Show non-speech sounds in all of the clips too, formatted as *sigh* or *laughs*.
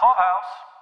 Clubhouse.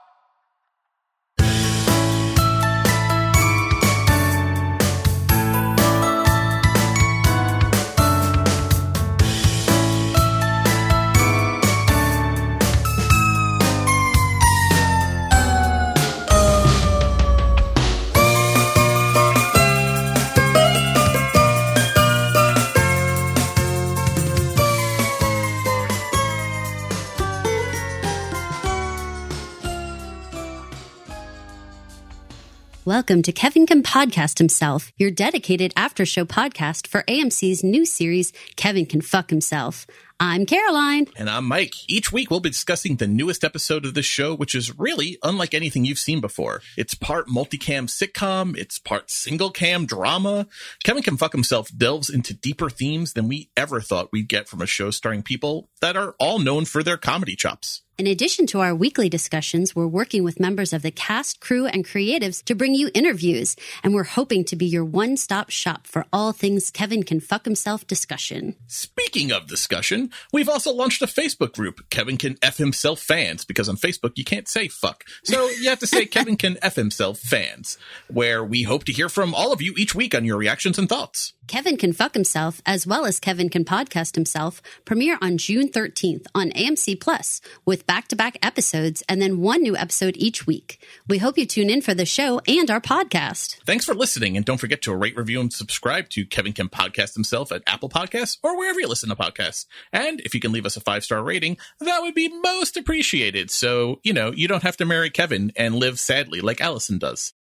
Welcome to Kevin Can Podcast Himself, your dedicated after show podcast for AMC's new series, Kevin Can Fuck Himself. I'm Caroline. And I'm Mike. Each week we'll be discussing the newest episode of this show, which is really unlike anything you've seen before. It's part multicam sitcom, it's part single cam drama. Kevin Can Fuck Himself delves into deeper themes than we ever thought we'd get from a show starring people that are all known for their comedy chops. In addition to our weekly discussions, we're working with members of the cast, crew, and creatives to bring you interviews, and we're hoping to be your one stop shop for all things Kevin Can Fuck Himself discussion. Speaking of discussion, we've also launched a Facebook group, Kevin Can F Himself Fans, because on Facebook you can't say fuck. So you have to say *laughs* Kevin Can F Himself Fans, where we hope to hear from all of you each week on your reactions and thoughts. Kevin Can Fuck Himself, as well as Kevin Can Podcast Himself, premiere on June 13th on AMC Plus with back to back episodes and then one new episode each week. We hope you tune in for the show and our podcast. Thanks for listening, and don't forget to rate, review, and subscribe to Kevin Can Podcast himself at Apple Podcasts or wherever you listen to podcasts. And if you can leave us a five star rating, that would be most appreciated. So, you know, you don't have to marry Kevin and live sadly like Allison does.